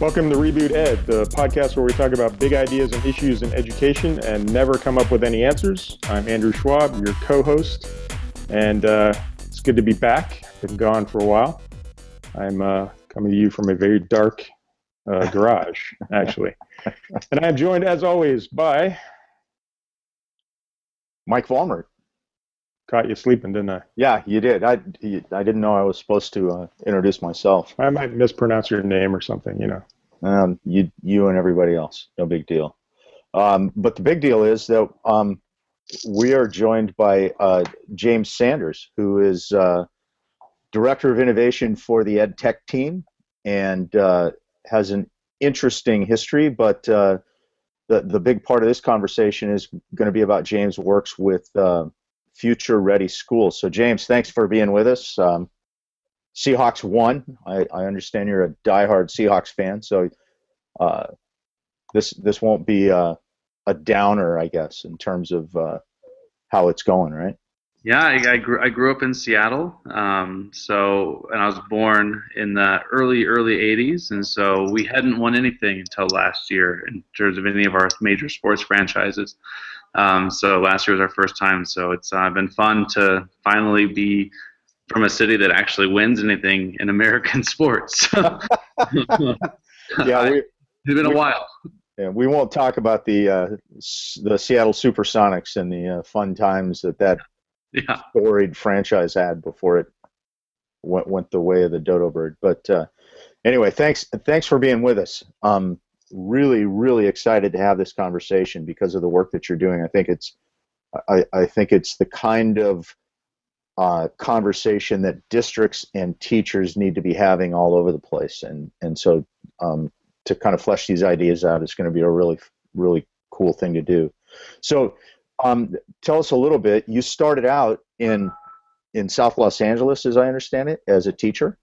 Welcome to Reboot Ed, the podcast where we talk about big ideas and issues in education and never come up with any answers. I'm Andrew Schwab, your co host, and uh, it's good to be back. Been gone for a while. I'm uh, coming to you from a very dark uh, garage, actually. and I'm joined, as always, by Mike Vollmer. Caught you sleeping, didn't I? Yeah, you did. I, I didn't know I was supposed to uh, introduce myself. I might mispronounce your name or something, you know. Um, you, you and everybody else. No big deal. Um, but the big deal is that um, we are joined by uh, James Sanders, who is uh, Director of Innovation for the Ed Tech team and uh, has an interesting history. But uh, the, the big part of this conversation is going to be about James' works with uh, future ready schools. So, James, thanks for being with us. Um, Seahawks won. I, I, understand you're a diehard Seahawks fan, so uh, this this won't be a, a, downer, I guess, in terms of uh, how it's going, right? Yeah, I, I, grew, I grew up in Seattle, um, so and I was born in the early early '80s, and so we hadn't won anything until last year in terms of any of our major sports franchises. Um, so last year was our first time. So it's uh, been fun to finally be from a city that actually wins anything in American sports. yeah, we, it's been a while. Yeah, we won't talk about the uh, the Seattle SuperSonics and the uh, fun times that that yeah. storied franchise had before it went went the way of the dodo bird. But uh, anyway, thanks thanks for being with us. Um, really, really excited to have this conversation because of the work that you're doing. I think it's, I, I think it's the kind of uh, conversation that districts and teachers need to be having all over the place, and and so um, to kind of flesh these ideas out is going to be a really, really cool thing to do. So, um, tell us a little bit. You started out in in South Los Angeles, as I understand it, as a teacher.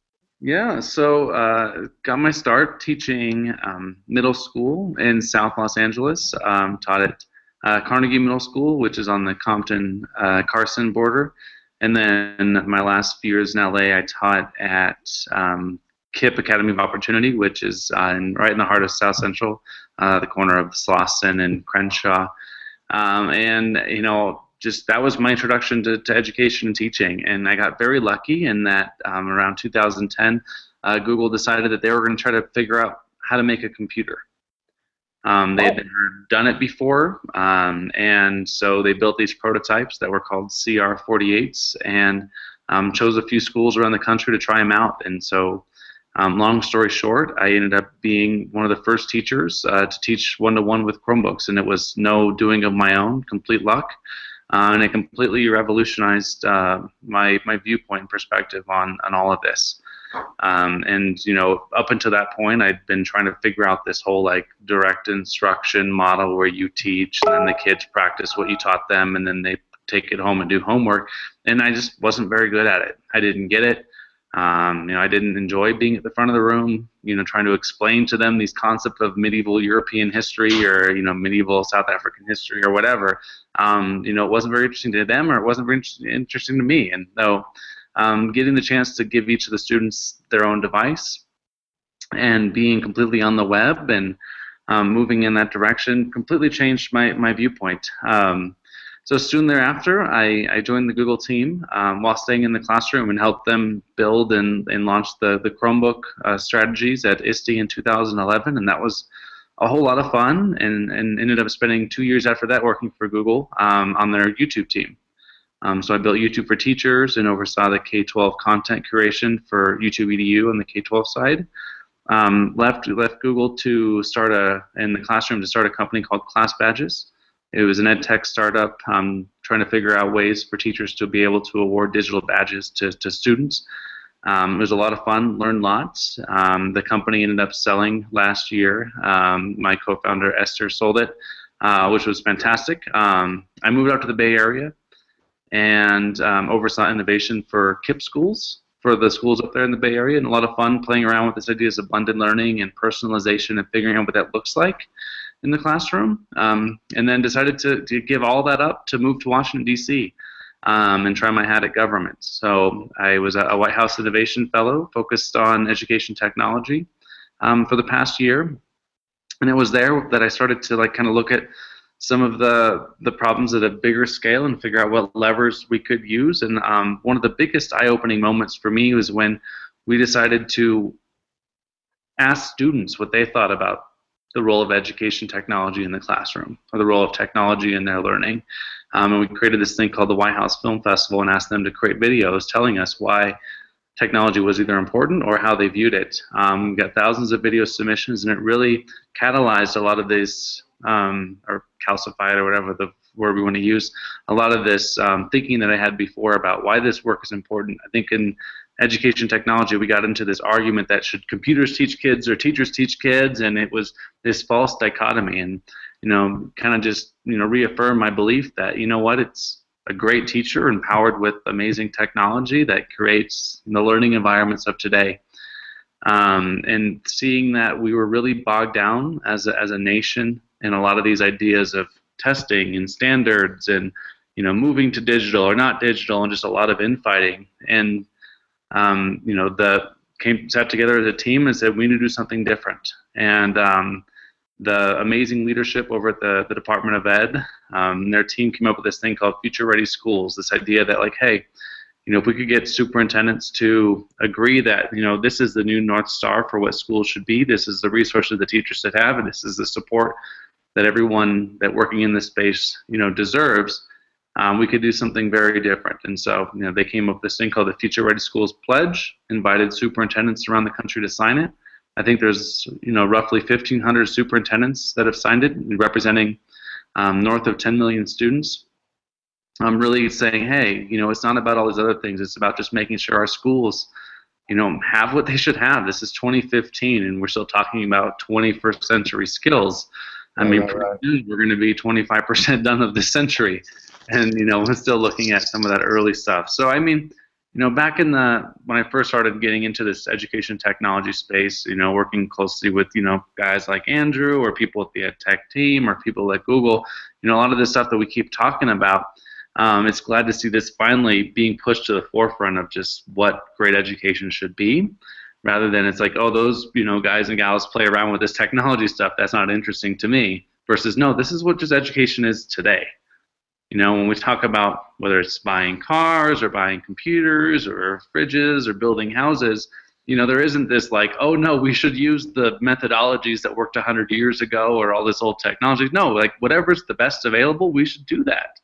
Yeah, so uh, got my start teaching um, middle school in South Los Angeles. Um, taught at uh, Carnegie Middle School, which is on the Compton uh, Carson border. And then my last few years in LA, I taught at um, KIPP Academy of Opportunity, which is uh, in, right in the heart of South Central, uh, the corner of Slauson and Crenshaw. Um, and, you know, just that was my introduction to, to education and teaching. And I got very lucky in that um, around 2010, uh, Google decided that they were going to try to figure out how to make a computer. Um, they had never done it before, um, and so they built these prototypes that were called CR48s and um, chose a few schools around the country to try them out. And so, um, long story short, I ended up being one of the first teachers uh, to teach one to one with Chromebooks, and it was no doing of my own, complete luck uh, and it completely revolutionized uh, my my viewpoint and perspective on on all of this. Um, and you know, up until that point, I'd been trying to figure out this whole like direct instruction model where you teach and then the kids practice what you taught them, and then they take it home and do homework. And I just wasn't very good at it. I didn't get it. Um, you know, I didn't enjoy being at the front of the room, you know, trying to explain to them these concepts of medieval European history or, you know, medieval South African history or whatever. Um, you know, it wasn't very interesting to them or it wasn't very interesting to me. And so um, getting the chance to give each of the students their own device and being completely on the web and um, moving in that direction completely changed my, my viewpoint. Um, so soon thereafter, I, I joined the Google team um, while staying in the classroom and helped them build and, and launch the, the Chromebook uh, strategies at ISTE in 2011. And that was a whole lot of fun and, and ended up spending two years after that working for Google um, on their YouTube team. Um, so I built YouTube for teachers and oversaw the K-12 content curation for YouTube EDU on the K-12 side. Um, left left Google to start a in the classroom to start a company called Class Badges. It was an ed tech startup um, trying to figure out ways for teachers to be able to award digital badges to, to students. Um, it was a lot of fun, learned lots. Um, the company ended up selling last year. Um, my co founder Esther sold it, uh, which was fantastic. Um, I moved out to the Bay Area and um, oversaw innovation for KIPP schools, for the schools up there in the Bay Area, and a lot of fun playing around with this ideas of blended learning and personalization and figuring out what that looks like in the classroom, um, and then decided to, to give all that up to move to Washington, D.C. Um, and try my hat at government. So I was a, White House Innovation Fellow focused on education technology. um, for the past year, and it was there that I started to like kind of look at some of the the problems at a bigger scale and figure out what levers we could use. And um, one of the biggest eye-opening moments for me was when we decided to ask students what they thought about the role of education technology in the classroom or the role of technology in their learning. Um, and we created this thing called the White House Film Festival and asked them to create videos telling us why technology was either important or how they viewed it. Um, we got thousands of video submissions, and it really catalyzed a lot of these, um, or calcified, or whatever the word we want to use, a lot of this um, thinking that I had before about why this work is important. I think in education technology, we got into this argument that should computers teach kids or teachers teach kids, and it was this false dichotomy. And you know, kind of just you know reaffirm my belief that you know what, it's a great teacher empowered with amazing technology that creates the learning environments of today. Um, and seeing that we were really bogged down as a, as a nation in a lot of these ideas of testing and standards and you know moving to digital or not digital and just a lot of infighting and um, you know, the came sat together as a team and said we need to do something different. And um, the amazing leadership over at the, the Department of Ed, um, their team came up with this thing called Future Ready Schools. This idea that like, hey, you know, if we could get superintendents to agree that you know this is the new north star for what schools should be, this is the resources the teachers should have, and this is the support that everyone that working in this space you know deserves um, we could do something very different. And so, you know, they came up with this thing called the Future Ready Schools Pledge, invited superintendents around the country to sign it. I think there's, you know, roughly 1,500 superintendents that have signed it, representing um, north of 10 million students. I'm really saying, hey, you know, it's not about all these other things. It's about just making sure our schools, you know, have what they should have. This is 2015, and we're still talking about 21st century skills. I mean, right, right. we're going to be 25% done of this century and you know, we're still looking at some of that early stuff. So I mean, you know, back in the when I first started getting into this education technology space, you know, working closely with you know guys like Andrew or people at the tech team or people at Google, you know, a lot of the stuff that we keep talking about. Um, it's glad to see this finally being pushed to the forefront of just what great education should be, rather than it's like, oh, those you know guys and gals play around with this technology stuff. That's not interesting to me. Versus, no, this is what just education is today. You know, when we talk about whether it's buying cars or buying computers or fridges or building houses, you know, there isn't this like, oh no, we should use the methodologies that worked 100 years ago or all this old technology. No, like whatever's the best available, we should do that.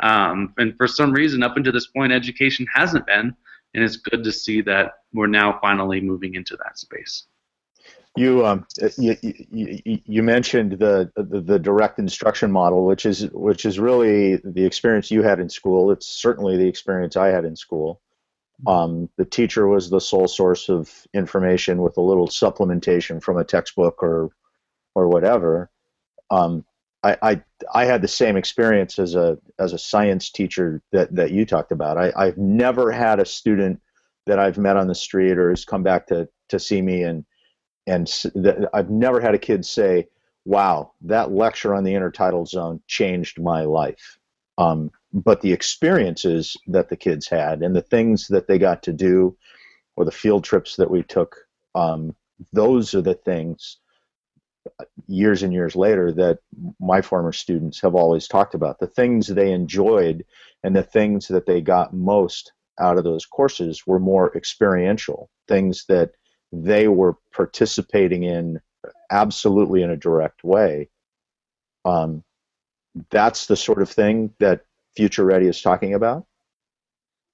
Um, and for some reason, up until this point, education hasn't been, and it's good to see that we're now finally moving into that space. You, um, you, you, you mentioned the, the, the direct instruction model, which is which is really the experience you had in school. It's certainly the experience I had in school. Um, the teacher was the sole source of information with a little supplementation from a textbook or or whatever. Um, I, I I had the same experience as a as a science teacher that, that you talked about. I, I've never had a student that I've met on the street or has come back to, to see me and and I've never had a kid say, "Wow, that lecture on the intertidal zone changed my life." Um, but the experiences that the kids had and the things that they got to do, or the field trips that we took, um, those are the things uh, years and years later that my former students have always talked about. The things they enjoyed and the things that they got most out of those courses were more experiential things that they were participating in absolutely in a direct way. Um, that's the sort of thing that Future Ready is talking about.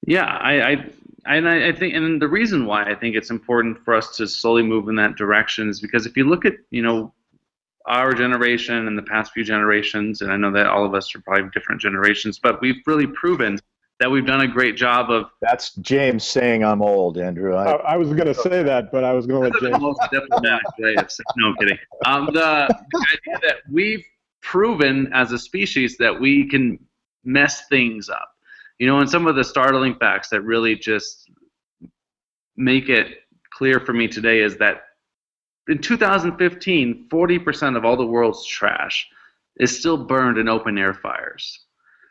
Yeah, I, I and I, I, think, and the reason why I think it's important for us to slowly move in that direction is because if you look at, you know, our generation and the past few generations, and I know that all of us are probably different generations, but we've really proven that we've done a great job of. That's James saying I'm old, Andrew. I, I was going to say that, but I was going to let James. most diplomatic way of saying, no, I'm kidding. Um, the, the idea that we've proven as a species that we can mess things up. You know, and some of the startling facts that really just make it clear for me today is that in 2015, 40% of all the world's trash is still burned in open air fires.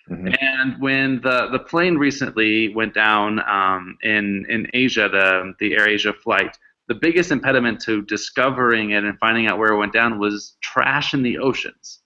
Mm-hmm. And when the, the plane recently went down um, in in Asia, the the AirAsia flight, the biggest impediment to discovering it and finding out where it went down was trash in the oceans.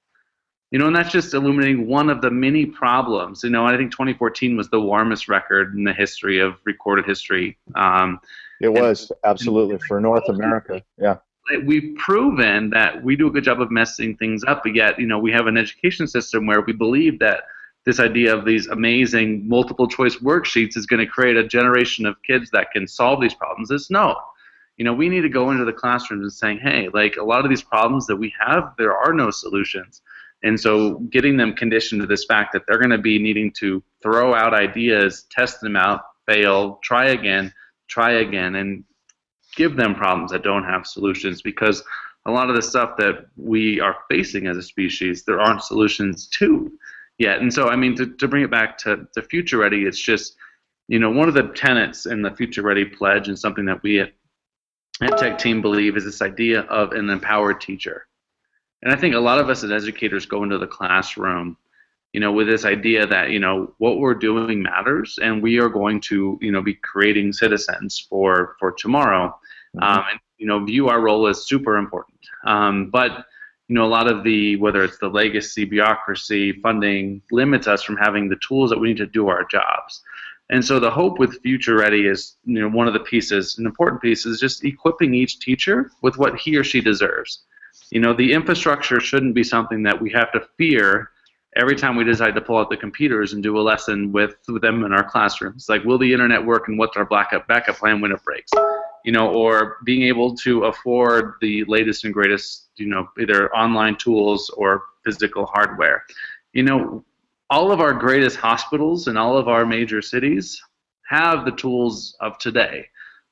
You know, and that's just illuminating one of the many problems. You know, I think 2014 was the warmest record in the history of recorded history. Um, it was and, absolutely for North America. Yeah, we've proven that we do a good job of messing things up. But yet, you know, we have an education system where we believe that this idea of these amazing multiple choice worksheets is going to create a generation of kids that can solve these problems. Is no. You know, we need to go into the classrooms and saying, hey, like a lot of these problems that we have, there are no solutions and so getting them conditioned to this fact that they're going to be needing to throw out ideas, test them out, fail, try again, try again, and give them problems that don't have solutions because a lot of the stuff that we are facing as a species, there aren't solutions to yet. And so, I mean, to, to bring it back to, to Future Ready, it's just, you know, one of the tenets in the Future Ready pledge and something that we at, at Tech Team believe is this idea of an empowered teacher. And I think a lot of us as educators go into the classroom, you know, with this idea that, you know, what we're doing matters and we are going to, you know, be creating citizens for, for tomorrow. Mm-hmm. Um, and, you know, view our role as super important. Um, but, you know, a lot of the, whether it's the legacy, bureaucracy, funding, limits us from having the tools that we need to do our jobs. And so the hope with Future Ready is, you know, one of the pieces, an important piece is just equipping each teacher with what he or she deserves. You know, the infrastructure shouldn't be something that we have to fear every time we decide to pull out the computers and do a lesson with, them in our classrooms. Like, will the internet work and what's our backup, backup plan when it breaks? You know, or being able to afford the latest and greatest, you know, either online tools or physical hardware. You know, all of our greatest hospitals in all of our major cities have the tools of today.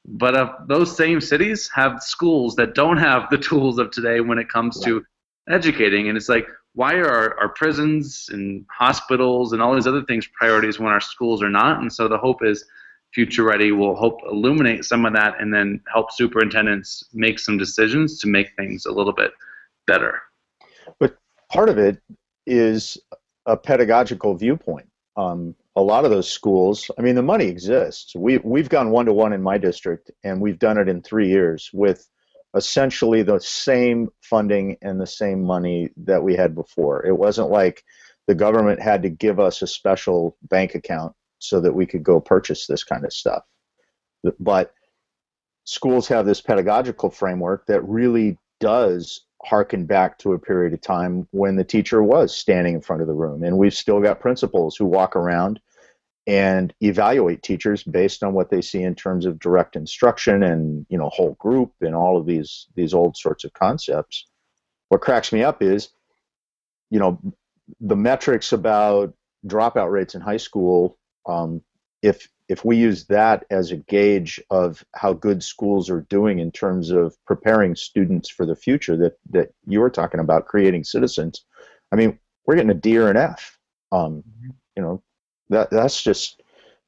But uh, those same cities have schools that don't have the tools of today when it comes to educating. And it's like, why are our, our prisons and hospitals and all these other things priorities when our schools are not? And so the hope is Future Ready will help illuminate some of that and then help superintendents make some decisions to make things a little bit better. But part of it is a pedagogical viewpoint. Um, a lot of those schools, I mean, the money exists. We, we've gone one to one in my district, and we've done it in three years with essentially the same funding and the same money that we had before. It wasn't like the government had to give us a special bank account so that we could go purchase this kind of stuff. But schools have this pedagogical framework that really does harken back to a period of time when the teacher was standing in front of the room. And we've still got principals who walk around and evaluate teachers based on what they see in terms of direct instruction and you know whole group and all of these these old sorts of concepts. What cracks me up is, you know, the metrics about dropout rates in high school. Um, if if we use that as a gauge of how good schools are doing in terms of preparing students for the future that, that you were talking about creating citizens i mean we're getting a d or an f. Um, mm-hmm. you know that that's just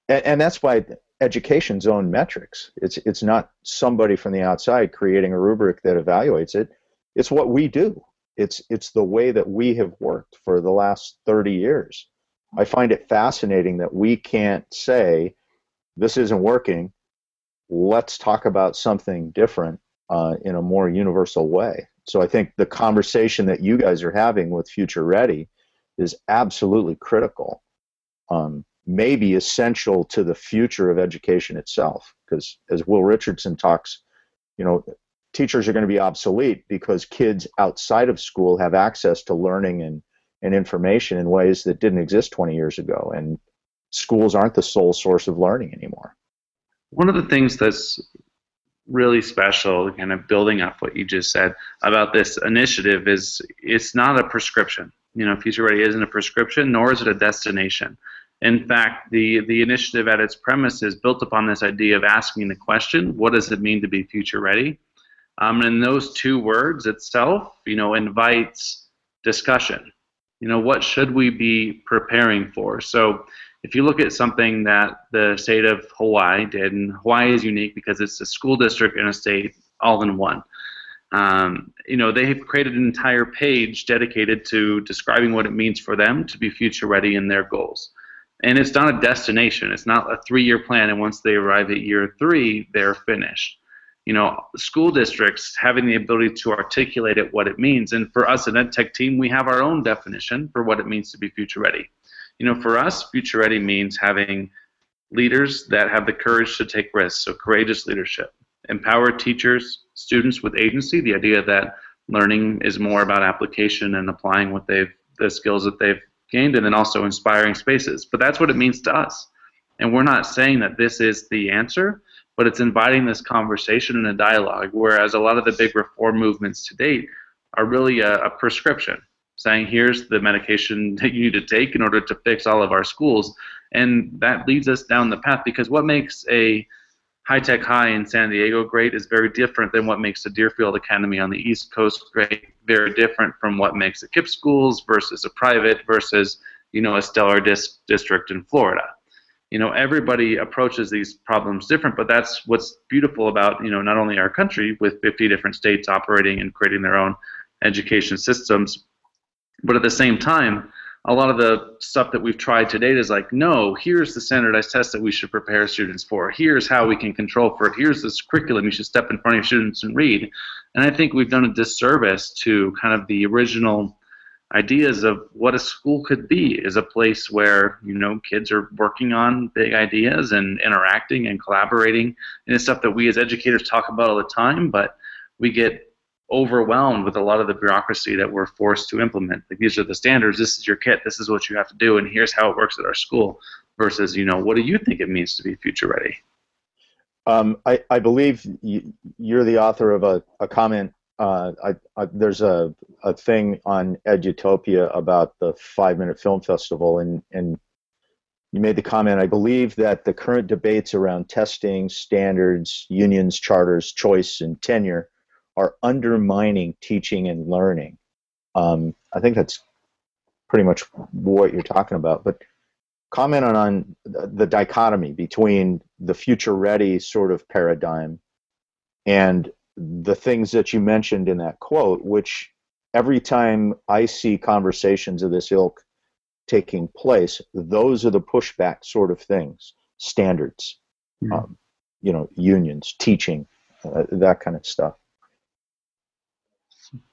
and, and that's why education's own metrics. It's it's not somebody from the outside creating a rubric that evaluates it. It's what we do. It's it's the way that we have worked for the last 30 years i find it fascinating that we can't say this isn't working. Let's talk about something different uh, in a more universal way. So I think the conversation that you guys are having with Future Ready is absolutely critical, um, maybe essential to the future of education itself. Because as Will Richardson talks, you know, teachers are going to be obsolete because kids outside of school have access to learning and, and information in ways that didn't exist 20 years ago. And schools aren't the sole source of learning anymore. One of the things that's really special, kind of building up what you just said about this initiative, is it's not a prescription. You know, Future Ready isn't a prescription, nor is it a destination. In fact, the, the initiative at its premise is built upon this idea of asking the question, what does it mean to be future ready? Um, and those two words itself, you know, invites discussion. You know, what should we be preparing for? So if you look at something that the state of Hawaii did, and Hawaii is unique because it's a school district and a state all in one. Um, you know, they have created an entire page dedicated to describing what it means for them to be future ready in their goals. And it's not a destination. It's not a three-year plan, and once they arrive at year three, they're finished. You know, school districts having the ability to articulate it what it means. And for us, an ed tech team, we have our own definition for what it means to be future ready. You know, for us, future ready means having leaders that have the courage to take risks, so courageous leadership, empower teachers, students with agency, the idea that learning is more about application and applying what they've the skills that they've gained and then also inspiring spaces. But that's what it means to us. And we're not saying that this is the answer, but it's inviting this conversation and a dialogue, whereas a lot of the big reform movements to date are really a, a prescription saying here's the medication that you need to take in order to fix all of our schools and that leads us down the path because what makes a high tech high in San Diego great is very different than what makes the Deerfield Academy on the East Coast great. Very different from what makes a KIPP schools versus a private versus you know a stellar dis- district in Florida. You know everybody approaches these problems different, but that's what's beautiful about you know not only our country with 50 different states operating and creating their own education systems, but at the same time a lot of the stuff that we've tried to date is like, no, here's the standardized test that we should prepare students for. Here's how we can control for it. Here's this curriculum you should step in front of your students and read. And I think we've done a disservice to kind of the original ideas of what a school could be is a place where you know kids are working on big ideas and interacting and collaborating and it's stuff that we as educators talk about all the time but we get overwhelmed with a lot of the bureaucracy that we're forced to implement. Like these are the standards. This is your kit. This is what you have to do, and here's how it works at our school. Versus, you know, what do you think it means to be future ready? Um, I, I believe you, are the author of a, a comment. Uh, I, I, there's a, a thing on Edutopia about the Five Minute Film Festival, and, and you made the comment. I believe that the current debates around testing, standards, unions, charters, choice, and tenure are undermining teaching and learning. Um, I think that's pretty much what you're talking about. But comment on, on the dichotomy between the future ready sort of paradigm and the things that you mentioned in that quote, which every time I see conversations of this ilk taking place, those are the pushback sort of things, standards, mm-hmm. um, you know, unions, teaching, uh, that kind of stuff.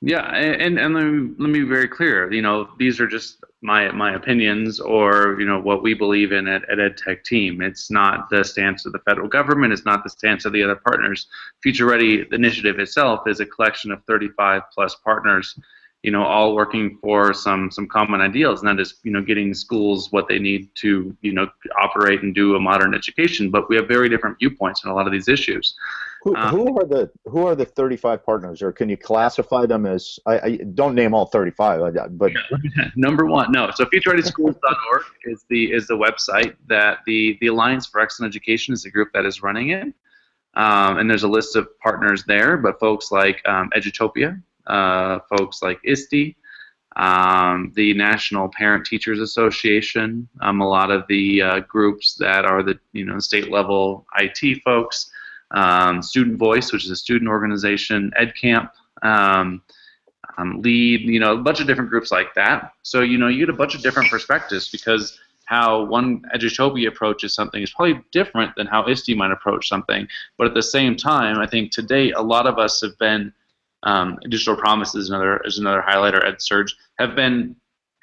Yeah, and and let me, let me be very clear. You know, these are just my my opinions, or you know what we believe in at, at EdTech Team. It's not the stance of the federal government. It's not the stance of the other partners. Future Ready initiative itself is a collection of 35 plus partners you know, all working for some some common ideals, and that is, you know, getting schools what they need to, you know, operate and do a modern education. But we have very different viewpoints on a lot of these issues. Who, um, who are the who are the 35 partners, or can you classify them as? I, I don't name all 35, but number one, no. So futurereadyschools.org is the is the website that the the Alliance for Excellent Education is the group that is running it. Um, and there's a list of partners there, but folks like um, Edutopia, uh, folks like ISTE, um, the National Parent Teachers Association, um, a lot of the uh, groups that are the you know state level IT folks, um, Student Voice, which is a student organization, EdCamp, um, um, LEAD, you know, a bunch of different groups like that. So you know you get a bunch of different perspectives because how one Edutopia approaches something is probably different than how ISTE might approach something. But at the same time, I think today a lot of us have been um, Digital Promise is another is another highlighter. EdSurge have been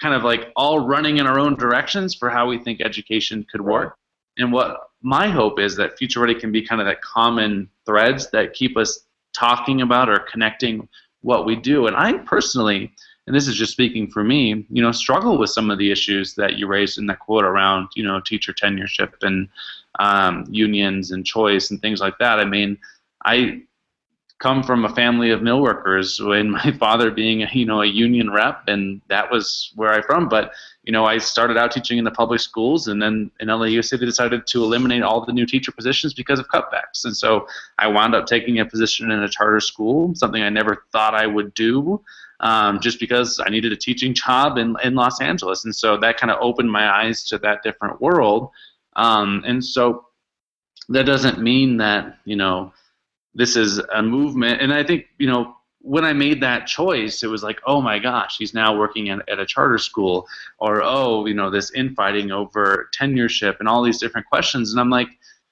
kind of like all running in our own directions for how we think education could work. And what my hope is that Future Ready can be kind of that common threads that keep us talking about or connecting what we do. And I personally, and this is just speaking for me, you know, struggle with some of the issues that you raised in that quote around, you know, teacher tenureship and um, unions and choice and things like that. I mean, I come from a family of mill workers and my father being a, you know a union rep and that was where I'm from but you know I started out teaching in the public schools and then in LAU they decided to eliminate all the new teacher positions because of cutbacks. And so I wound up taking a position in a charter school something I never thought I would do um, just because I needed a teaching job in, in Los Angeles. And so that kind of opened my eyes to that different world. Um, and so that doesn't mean that you know this is a movement. And I think, you know, when I made that choice, it was like, oh my gosh, he's now working at, at a charter school, or oh, you know, this infighting over tenureship and all these different questions. And I'm like,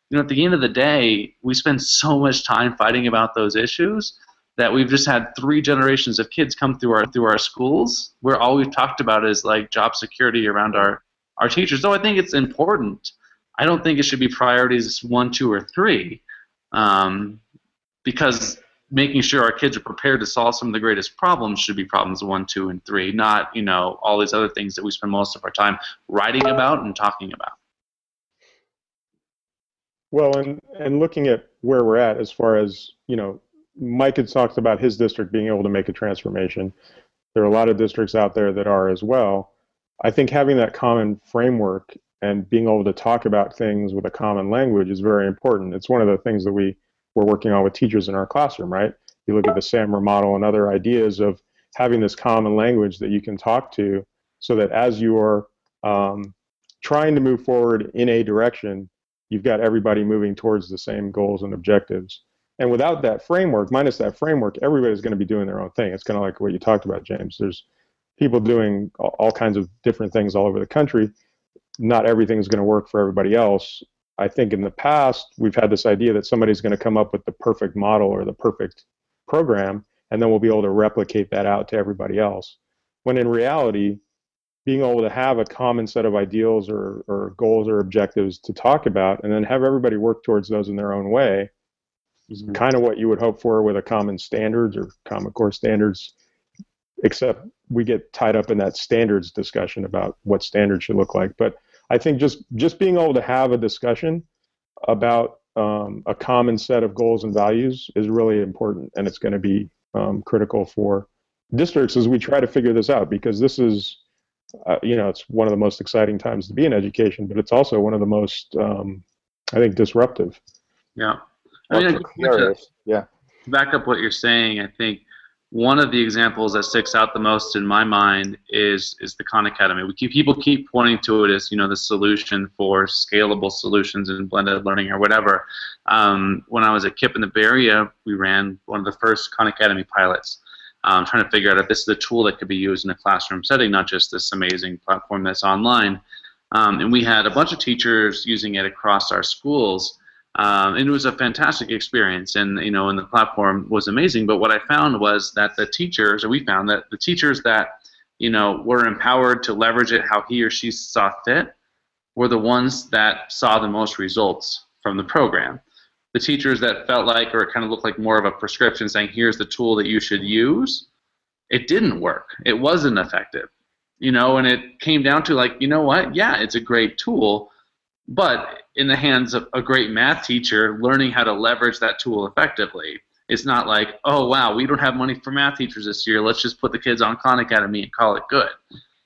you know, at the end of the day, we spend so much time fighting about those issues that we've just had three generations of kids come through our through our schools where all we've talked about is like job security around our our teachers. Though I think it's important, I don't think it should be priorities one, two, or three, um, because making sure our kids are prepared to solve some of the greatest problems should be problems one, two, and three, not you know all these other things that we spend most of our time writing about and talking about. Well, and and looking at where we're at as far as you know, Mike had talked about his district being able to make a transformation. There are a lot of districts out there that are as well. I think having that common framework and being able to talk about things with a common language is very important. It's one of the things that we we're working on with teachers in our classroom, right? You look at the SAMR model and other ideas of having this common language that you can talk to so that as you are um, trying to move forward in a direction, you've got everybody moving towards the same goals and objectives. And without that framework, minus that framework, everybody's going to be doing their own thing. It's kind of like what you talked about, James. There's people doing all kinds of different things all over the country. Not everything is going to work for everybody else. I think in the past, we've had this idea that somebody's going to come up with the perfect model or the perfect program, and then we'll be able to replicate that out to everybody else. When in reality, being able to have a common set of ideals or, or goals or objectives to talk about, and then have everybody work towards those in their own way, is mm-hmm. kind of what you would hope for with a common standards or common core standards, except we get tied up in that standards discussion about what standards should look like. But I think just just being able to have a discussion about um, a common set of goals and values is really important, and it's going to be um, critical for districts as we try to figure this out because this is, uh, you know, it's one of the most exciting times to be in education, but it's also one of the most, um, I think, disruptive. Yeah, I mean, to, yeah. Back up what you're saying, I think one of the examples that sticks out the most in my mind is is the Khan Academy. We keep, people keep pointing to it as you know the solution for scalable solutions in blended learning or whatever. Um, when I was at KIPP in the Bay Area, we ran one of the first Khan Academy pilots, um, trying to figure out if this is a tool that could be used in a classroom setting, not just this amazing platform that's online. Um, and we had a bunch of teachers using it across our schools. Um, and it was a fantastic experience, and you know, and the platform was amazing. But what I found was that the teachers, or we found that the teachers that you know were empowered to leverage it how he or she saw fit, were the ones that saw the most results from the program. The teachers that felt like, or kind of looked like more of a prescription saying, "Here's the tool that you should use," it didn't work. It wasn't effective, you know. And it came down to like, you know what? Yeah, it's a great tool but in the hands of a great math teacher learning how to leverage that tool effectively. It's not like, oh wow, we don't have money for math teachers this year. Let's just put the kids on Khan Academy and call it good.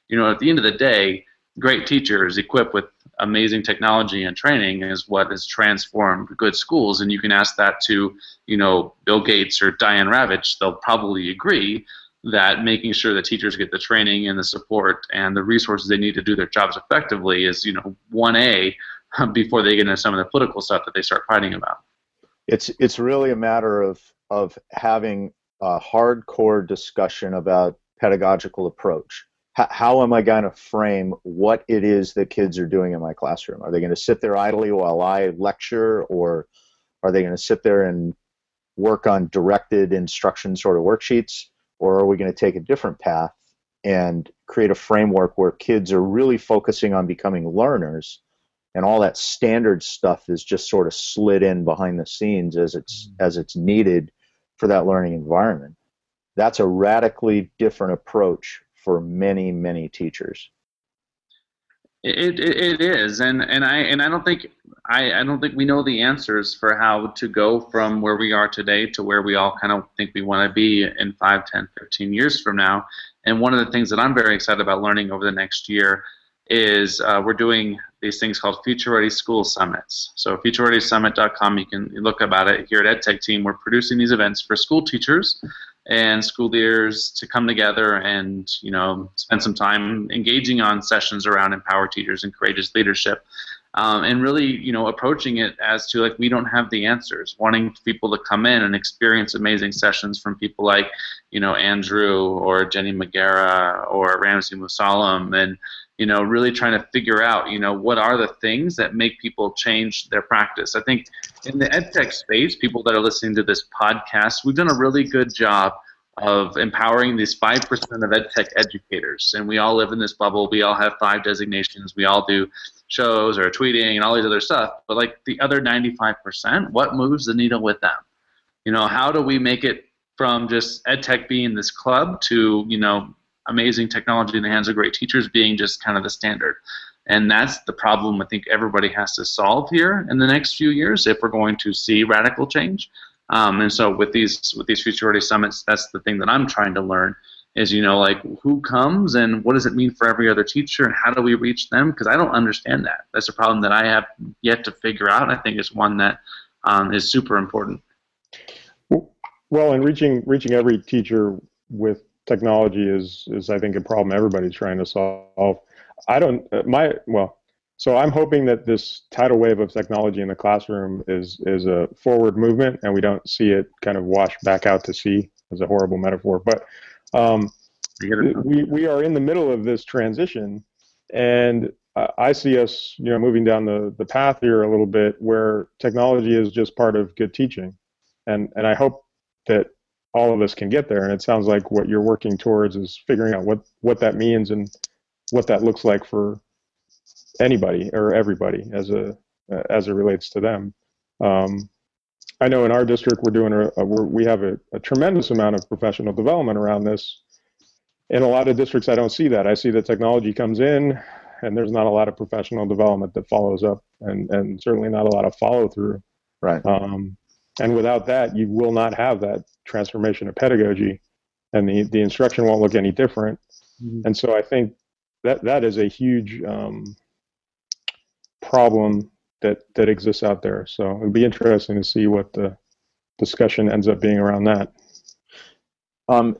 You know, at the end of the day, great teachers equipped with amazing technology and training is what has transformed good schools. And you can ask that to, you know, Bill Gates or Diane Ravitch. They'll probably agree that making sure that teachers get the training and the support and the resources they need to do their jobs effectively is, you know, 1A before they get into some of the political stuff that they start fighting about. It's it's really a matter of of having a hardcore discussion about pedagogical approach. H- how am I going to frame what it is that kids are doing in my classroom? Are they going to sit there idly while I lecture, or are they going to sit there and work on directed instruction sort of worksheets, or are we going to take a different path and create a framework where kids are really focusing on becoming learners and all that standard stuff is just sort of slid in behind the scenes as it's mm-hmm. as it's needed for that learning environment. That's a radically different approach for many many teachers. It, it, it is and and i and i don't think I, I don't think we know the answers for how to go from where we are today to where we all kind of think we want to be in 5 10 15 years from now. And one of the things that i'm very excited about learning over the next year is uh, we're doing these things called Future Ready School Summits. So futurereadysummit.com, you can look about it. Here at EdTech Team, we're producing these events for school teachers and school leaders to come together and you know spend some time engaging on sessions around empower teachers and courageous leadership. Um, and really, you know, approaching it as to like we don't have the answers, wanting people to come in and experience amazing sessions from people like, you know, Andrew or Jenny Magiera or Ramsey Musallam, and you know, really trying to figure out, you know, what are the things that make people change their practice. I think in the edtech space, people that are listening to this podcast, we've done a really good job of empowering these 5% of edtech educators. And we all live in this bubble. We all have five designations. We all do shows or tweeting and all these other stuff. But like the other 95%, what moves the needle with them? You know, how do we make it from just edtech being this club to, you know, amazing technology in the hands of great teachers being just kind of the standard. And that's the problem I think everybody has to solve here in the next few years if we're going to see radical change. Um, and so with these with these Future Ready Summits, that's the thing that I'm trying to learn is you know like who comes and what does it mean for every other teacher and how do we reach them because I don't understand that. That's a problem that I have yet to figure out. I think it's one that um, is super important. Well, and reaching reaching every teacher with technology is is I think a problem everybody's trying to solve. I don't uh, my well, so I'm hoping that this tidal wave of technology in the classroom is is a forward movement, and we don't see it kind of wash back out to sea as a horrible metaphor. But um, we we are in the middle of this transition, and I see us you know moving down the the path here a little bit where technology is just part of good teaching, and and I hope that all of us can get there. And it sounds like what you're working towards is figuring out what, what that means and what that looks like for anybody or everybody as a uh, as it relates to them. Um, I know in our district we're doing a, a we're, we have a, a, tremendous amount of professional development around this. In a lot of districts, I don't see that. I see that technology comes in, and there's not a lot of professional development that follows up, and and certainly not a lot of follow through. Right. Um, and without that, you will not have that transformation of pedagogy, and the, the instruction won't look any different. Mm-hmm. And so I think that that is a huge um, problem that that exists out there. So it'd be interesting to see what the discussion ends up being around that. Um,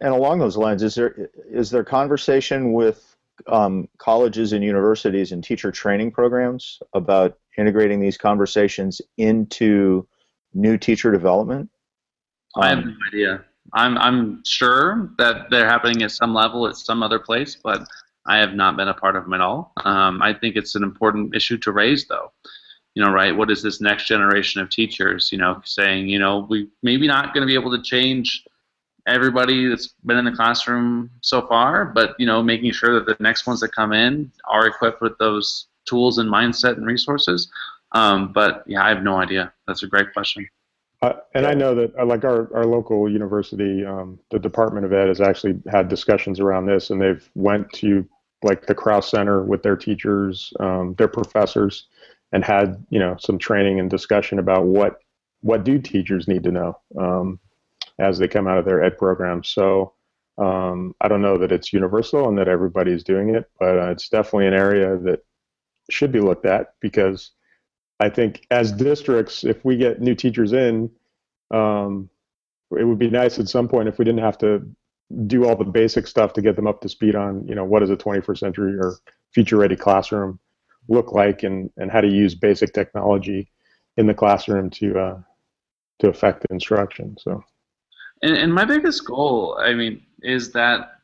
and along those lines, is there is there conversation with um, colleges and universities and teacher training programs about integrating these conversations into new teacher development? I have um, no idea. I'm I'm sure that they're happening at some level at some other place, but I have not been a part of them at all. Um, I think it's an important issue to raise, though. You know, right? What is this next generation of teachers? You know, saying, you know, we maybe not going to be able to change everybody that's been in the classroom so far, but you know, making sure that the next ones that come in are equipped with those tools and mindset and resources. Um, but yeah, I have no idea. That's a great question. Uh, and I know that, uh, like our, our local university, um, the Department of Ed has actually had discussions around this, and they've went to like the Krause Center with their teachers, um, their professors, and had you know some training and discussion about what what do teachers need to know um, as they come out of their ed program. So um, I don't know that it's universal and that everybody's doing it, but uh, it's definitely an area that should be looked at because I think as districts, if we get new teachers in, um, it would be nice at some point if we didn't have to do all the basic stuff to get them up to speed on, you know, what does a 21st century or future ready classroom look like and, and how to use basic technology in the classroom to uh, to affect instruction. So, and, and my biggest goal, I mean, is that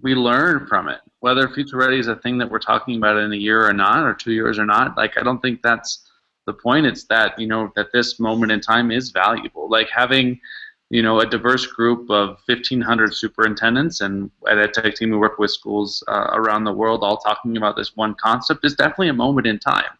we learn from it. Whether future ready is a thing that we're talking about in a year or not, or two years or not, like I don't think that's the point. It's that you know that this moment in time is valuable. Like having you know a diverse group of 1,500 superintendents, and at EdTech team we work with schools uh, around the world, all talking about this one concept is definitely a moment in time.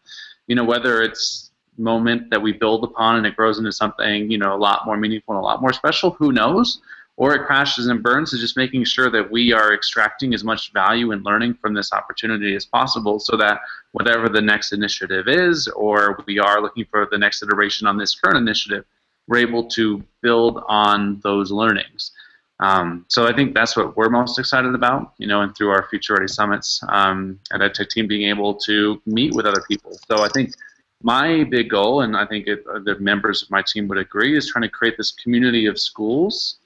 You know whether it's moment that we build upon and it grows into something you know a lot more meaningful and a lot more special. Who knows? Or it crashes and burns is just making sure that we are extracting as much value and learning from this opportunity as possible so that whatever the next initiative is or we are looking for the next iteration on this current initiative we're able to build on those learnings um, so I think that's what we're most excited about, you know, and through our Future Ready Summits um, at EdTech Team being able to meet with other people. So I think my big goal, and I think it, the members of my team would agree, is trying to create this community of schools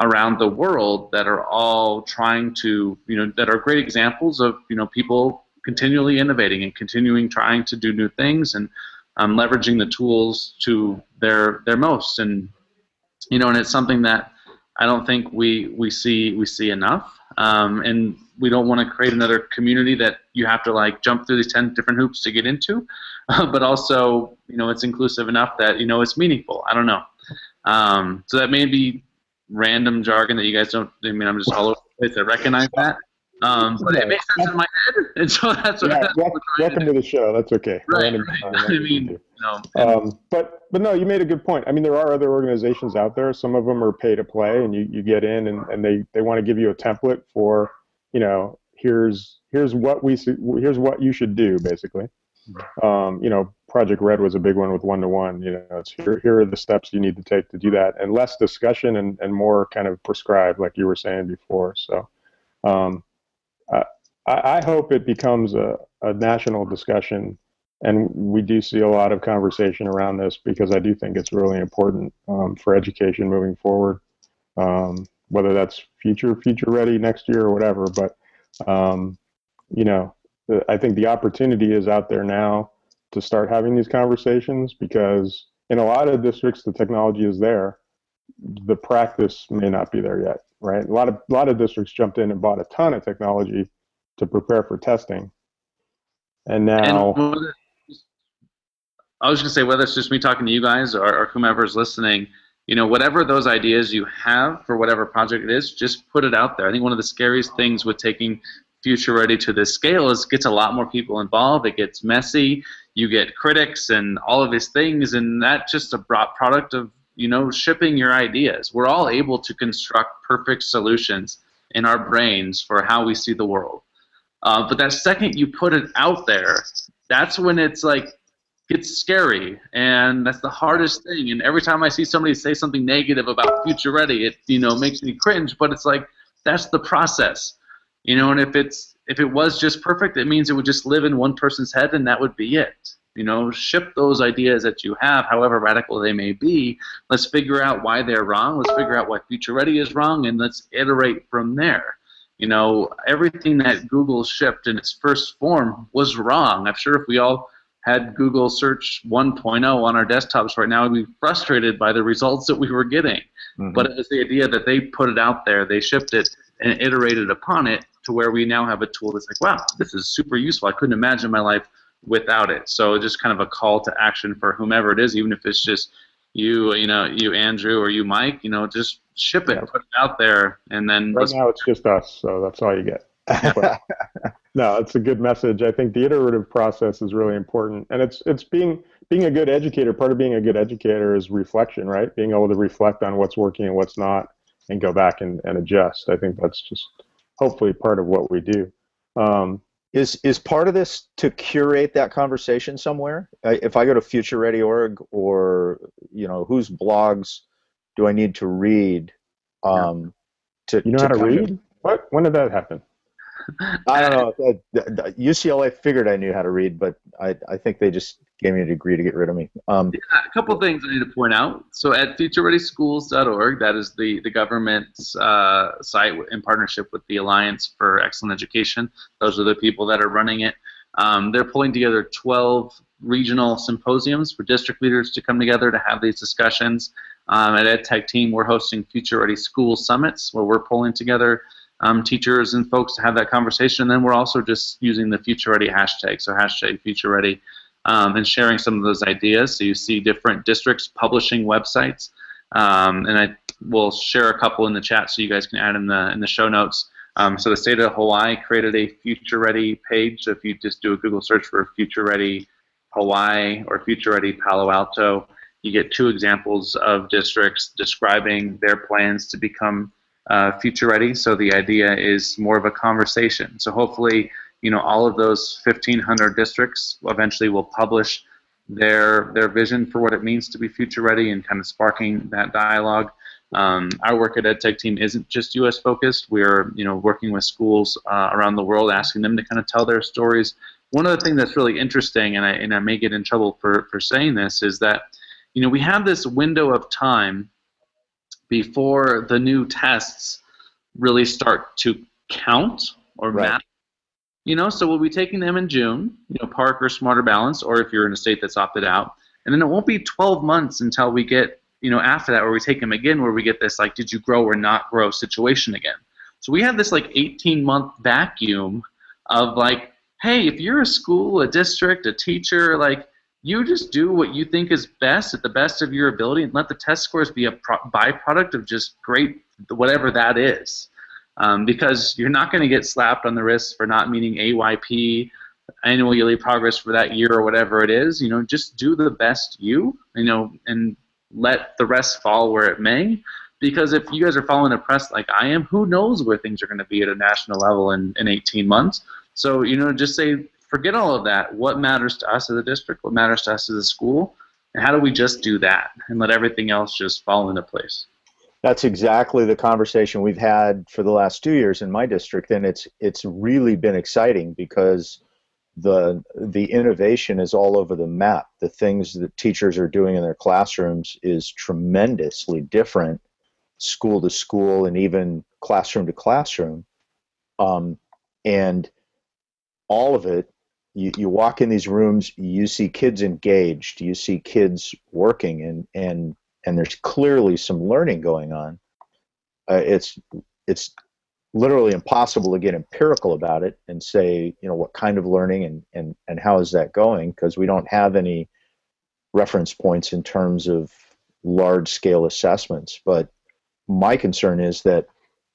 around the world that are all trying to, you know, that are great examples of, you know, people continually innovating and continuing trying to do new things and um, leveraging the tools to their their most. And you know, and it's something that I don't think we we see we see enough. Um, and we don't want to create another community that you have to like jump through these 10 different hoops to get into. but also, you know, it's inclusive enough that, you know, it's meaningful. I don't know. Um, so that may be random jargon that you guys don't, I mean, I'm just all over the place. I recognize that. Um, but it makes sense in my head, and so that's what. Yeah, that's welcome, welcome to, to, the show. That's okay. Right, right. I mean, no. Um, but but no, you made a good point. I mean, there are other organizations out there. Some of them are pay to play, and you, you get in, and, and they, they want to give you a template for, you know, here's here's what we here's what you should do, basically. Um, you know, Project Red was a big one with one to one. You know, it's here here are the steps you need to take to do that, and less discussion and, and more kind of prescribed, like you were saying before. So. Um, I, I hope it becomes a, a national discussion and we do see a lot of conversation around this because I do think it's really important um, for education moving forward. Um, whether that's future future ready next year or whatever, but um, you know, I think the opportunity is out there now to start having these conversations because in a lot of districts the technology is there, the practice may not be there yet right? A lot of a lot of districts jumped in and bought a ton of technology to prepare for testing, and now. And I was going to say whether it's just me talking to you guys or, or whomever's listening, you know, whatever those ideas you have for whatever project it is, just put it out there. I think one of the scariest things with taking future ready to this scale is it gets a lot more people involved. It gets messy. You get critics and all of these things, and that's just a product of you know, shipping your ideas. We're all able to construct perfect solutions in our brains for how we see the world. Uh, but that second you put it out there, that's when it's like gets scary, and that's the hardest thing. And every time I see somebody say something negative about Future Ready, it you know makes me cringe. But it's like that's the process, you know. And if it's if it was just perfect, it means it would just live in one person's head, and that would be it. You know, ship those ideas that you have, however radical they may be. Let's figure out why they're wrong. Let's figure out why Future Ready is wrong, and let's iterate from there. You know, everything that Google shipped in its first form was wrong. I'm sure if we all had Google Search 1.0 on our desktops right now, we'd be frustrated by the results that we were getting. Mm-hmm. But it was the idea that they put it out there, they shipped it, and iterated upon it to where we now have a tool that's like, wow, this is super useful. I couldn't imagine my life without it. So just kind of a call to action for whomever it is, even if it's just you, you know, you Andrew or you Mike, you know, just ship it, yeah. put it out there, and then. Right now, it's just us, so that's all you get. no, it's a good message. I think the iterative process is really important, and it's it's being being a good educator. Part of being a good educator is reflection, right? Being able to reflect on what's working and what's not, and go back and, and adjust. I think that's just hopefully part of what we do. Um, is is part of this to curate that conversation somewhere? If I go to FutureReady.org or you know whose blogs do I need to read? Um, to you know to how to read? Of, what? When did that happen? I don't know. UCLA figured I knew how to read, but I, I think they just gave me a degree to get rid of me. Um, yeah, a couple things I need to point out. So at futurereadyschools.org, that is the, the government's uh, site in partnership with the Alliance for Excellent Education. Those are the people that are running it. Um, they're pulling together 12 regional symposiums for district leaders to come together to have these discussions. Um, at EdTech Team, we're hosting Future Ready School Summits where we're pulling together um, teachers and folks to have that conversation. And then we're also just using the Future Ready hashtag, so hashtag Future Ready um, and sharing some of those ideas. So you see different districts publishing websites, um, and I will share a couple in the chat so you guys can add in the in the show notes. Um, so the state of Hawaii created a Future Ready page. So if you just do a Google search for Future Ready Hawaii or Future Ready Palo Alto, you get two examples of districts describing their plans to become uh, future ready. So the idea is more of a conversation. So hopefully you know, all of those 1,500 districts eventually will publish their their vision for what it means to be future ready and kind of sparking that dialogue. Um, our work at EdTech Team isn't just U.S. focused. We're you know working with schools uh, around the world, asking them to kind of tell their stories. One of the things that's really interesting, and I and I may get in trouble for for saying this, is that you know we have this window of time before the new tests really start to count or right. matter you know, so we'll be taking them in June, you know, PARCC or Smarter Balance, or if you're in a state that's opted out. And then it won't be 12 months until we get, you know, after that where we take them again, where we get this, like, did you grow or not grow situation again. So we have this like 18 month vacuum of like, hey, if you're a school, a district, a teacher, like you just do what you think is best at the best of your ability and let the test scores be a pro- byproduct of just great whatever that is um, because you're not going to get slapped on the wrist for not meeting ayp annual yearly progress for that year or whatever it is you know just do the best you you know and let the rest fall where it may because if you guys are following the press like i am who knows where things are going to be at a national level in, in 18 months so you know just say forget all of that. What matters to us as a district? What matters to us as a school? And how do we just do that and let everything else just fall into place? That's exactly the conversation we've had for the last two years in my district, and it's it's really been exciting because the the innovation is all over the map. The things that teachers are doing in their classrooms is tremendously different, school to school, and even classroom to classroom. Um, and all of it you, you walk in these rooms, you see kids engaged, you see kids working, and and and there's clearly some learning going on. Uh, it's it's literally impossible to get empirical about it and say, you know, what kind of learning and and and how is that going because we don't have any reference points in terms of large scale assessments. But my concern is that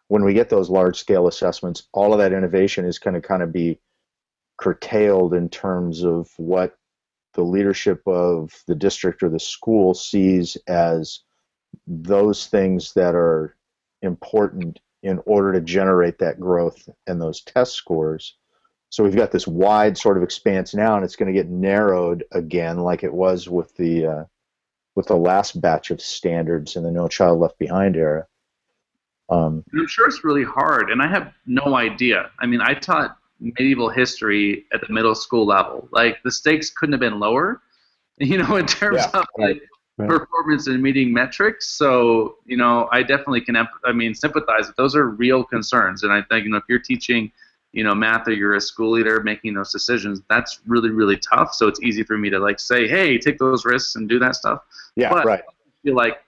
when we get those large scale assessments, all of that innovation is going to kind of be curtailed in terms of what the leadership of the district or the school sees as those things that are important in order to generate that growth and those test scores. So we've got this wide sort of expanse now, and it's going to get narrowed again, like it was with the uh, with the last batch of standards in the No Child Left Behind era. Um, I'm sure it's really hard, and I have no idea. I mean, I taught medieval history at the middle school level. Like the stakes couldn't have been lower, you know, in terms yeah, of like right. performance and meeting metrics. So, you know, I definitely can, I mean, sympathize. Those are real concerns, and I think you know if you're teaching, you know, math or you're a school leader making those decisions, that's really really tough. So it's easy for me to like say, hey, take those risks and do that stuff. Yeah, but right. I feel like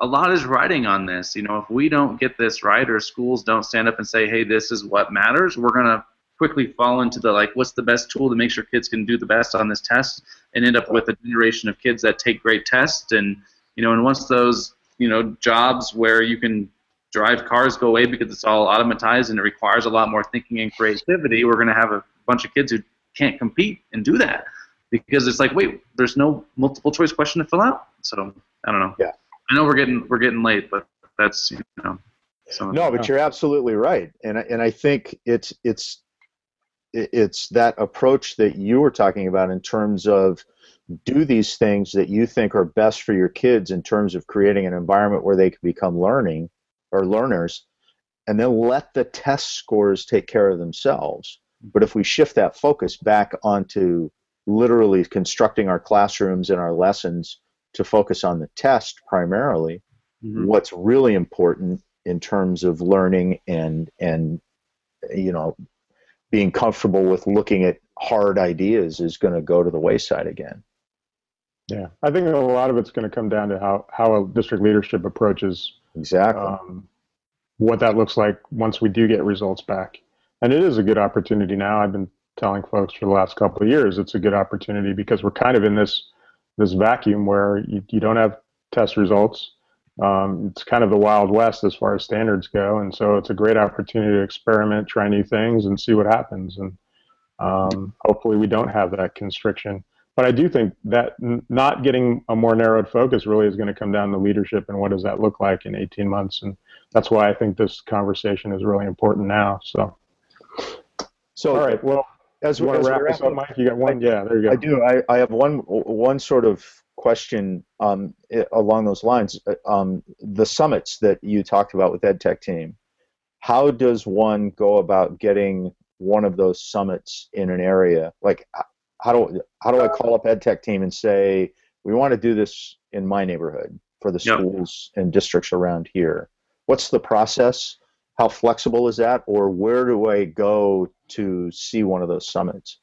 a lot is riding on this. You know, if we don't get this right or schools don't stand up and say, hey, this is what matters, we're going to quickly fall into the like what's the best tool to make sure kids can do the best on this test and end up with a generation of kids that take great tests? And you know and once those you know jobs where you can drive cars go away because it's all automatized and it requires a lot more thinking and creativity we're going to have a bunch of kids who can't compete and do that because it's like wait there's no multiple choice question to fill out? So i don't know. Yeah. I know we're getting we're getting late but that's you know no, but you're absolutely right, and and I think it's it's it's that approach that you were talking about in terms of do these things that you think are best for your kids in terms of creating an environment where they can become learning or learners and then let the test scores take care of themselves but if we shift that focus back onto literally constructing our classrooms and our lessons to focus on the test primarily mm-hmm. what's really important in terms of learning and and you know being comfortable with looking at hard ideas is going to go to the wayside again. Yeah, I think a lot of it's going to come down to how how a district leadership approaches exactly um, what that looks like once we do get results back. And it is a good opportunity now. I've been telling folks for the last couple of years it's a good opportunity because we're kind of in this this vacuum where you, you don't have test results um, it's kind of the wild west as far as standards go, and so it's a great opportunity to experiment, try new things, and see what happens. And um, hopefully, we don't have that constriction. But I do think that n- not getting a more narrowed focus really is going to come down to leadership and what does that look like in 18 months. And that's why I think this conversation is really important now. So, so all right. Well, as, to wrap this up, Mike, you got one. I, yeah, there you go. I do. I, I have one one sort of question um, along those lines. Uh, um, the summits that you talked about with EdTech team, how does one go about getting one of those summits in an area? Like, how do how do I call up EdTech team and say we want to do this in my neighborhood for the schools and districts around here? What's the process? How flexible is that? Or where do I go to see one of those summits?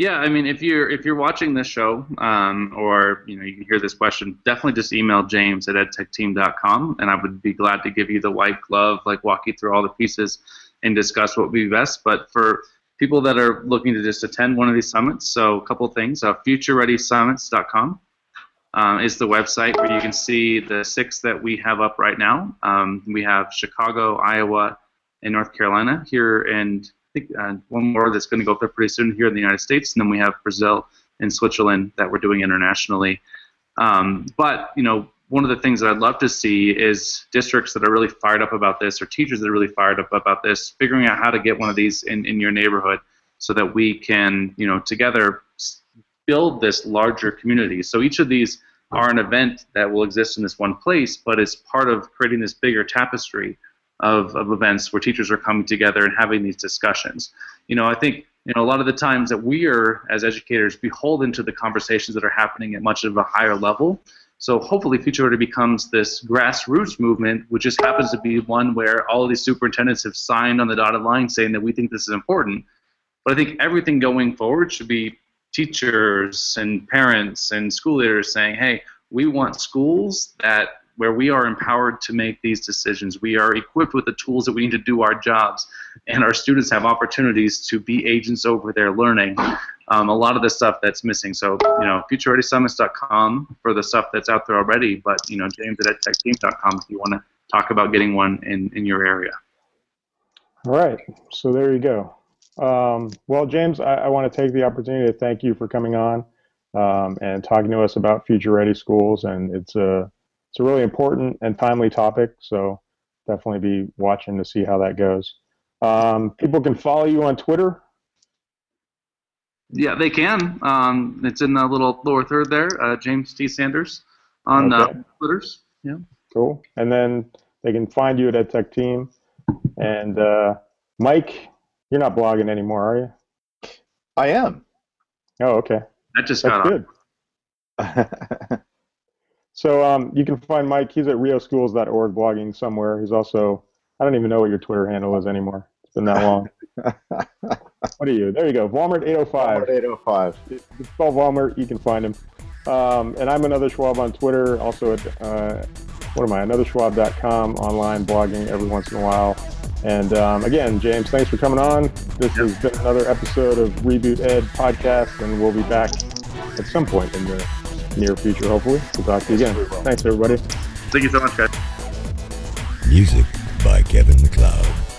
Yeah, I mean, if you're if you're watching this show, um, or you know, you can hear this question, definitely just email James at edtechteam.com, and I would be glad to give you the white glove, like walk you through all the pieces and discuss what would be best. But for people that are looking to just attend one of these summits, so a couple things, uh, FutureReadySummits.com um, is the website where you can see the six that we have up right now. Um, we have Chicago, Iowa, and North Carolina here in think one more that's going to go up there pretty soon here in the United States, and then we have Brazil and Switzerland that we're doing internationally. Um, but you know, one of the things that I'd love to see is districts that are really fired up about this, or teachers that are really fired up about this, figuring out how to get one of these in, in your neighborhood, so that we can, you know, together build this larger community. So each of these are an event that will exist in this one place, but it's part of creating this bigger tapestry of, of events where teachers are coming together and having these discussions. You know, I think you know a lot of the times that we are as educators beholden to the conversations that are happening at much of a higher level. So hopefully, Future Ready becomes this grassroots movement, which just happens to be one where all of these superintendents have signed on the dotted line saying that we think this is important. But I think everything going forward should be teachers and parents and school leaders saying, hey, we want schools that where we are empowered to make these decisions. We are equipped with the tools that we need to do our jobs, and our students have opportunities to be agents over their learning. Um, a lot of the stuff that's missing. So, you know, futurereadysummits.com for the stuff that's out there already, but, you know, james at edtechteam.com if you want to talk about getting one in, in your area. All right. So there you go. Um, well, James, I, I want to take the opportunity to thank you for coming on um, and talking to us about Future Ready Schools. And it's a it's a really important and timely topic. So definitely be watching to see how that goes. Um, people can follow you on Twitter. Yeah, they can. Um, it's in the little lower third there, uh, James T. Sanders on uh, okay. uh, Twitters. Yeah. Cool. And then they can find you at EdTech Team. And uh, Mike, you're not blogging anymore, are you? I am. Oh, okay. That just That's got good. So um, you can find Mike. He's at rioschools.org blogging somewhere. He's also, I don't even know what your Twitter handle is anymore. It's been that long. what are you? There you go. Walmart 805. Walmart 805. If you spell Walmart, you can find him. Um, and I'm another Schwab on Twitter. Also at, uh, what am I? AnotherSchwab.com online blogging every once in a while. And um, again, James, thanks for coming on. This has been another episode of Reboot Ed podcast, and we'll be back at some point in the near future, hopefully. We'll talk to you again. Thanks, everybody. Thank you so much, guys. Music by Kevin MacLeod.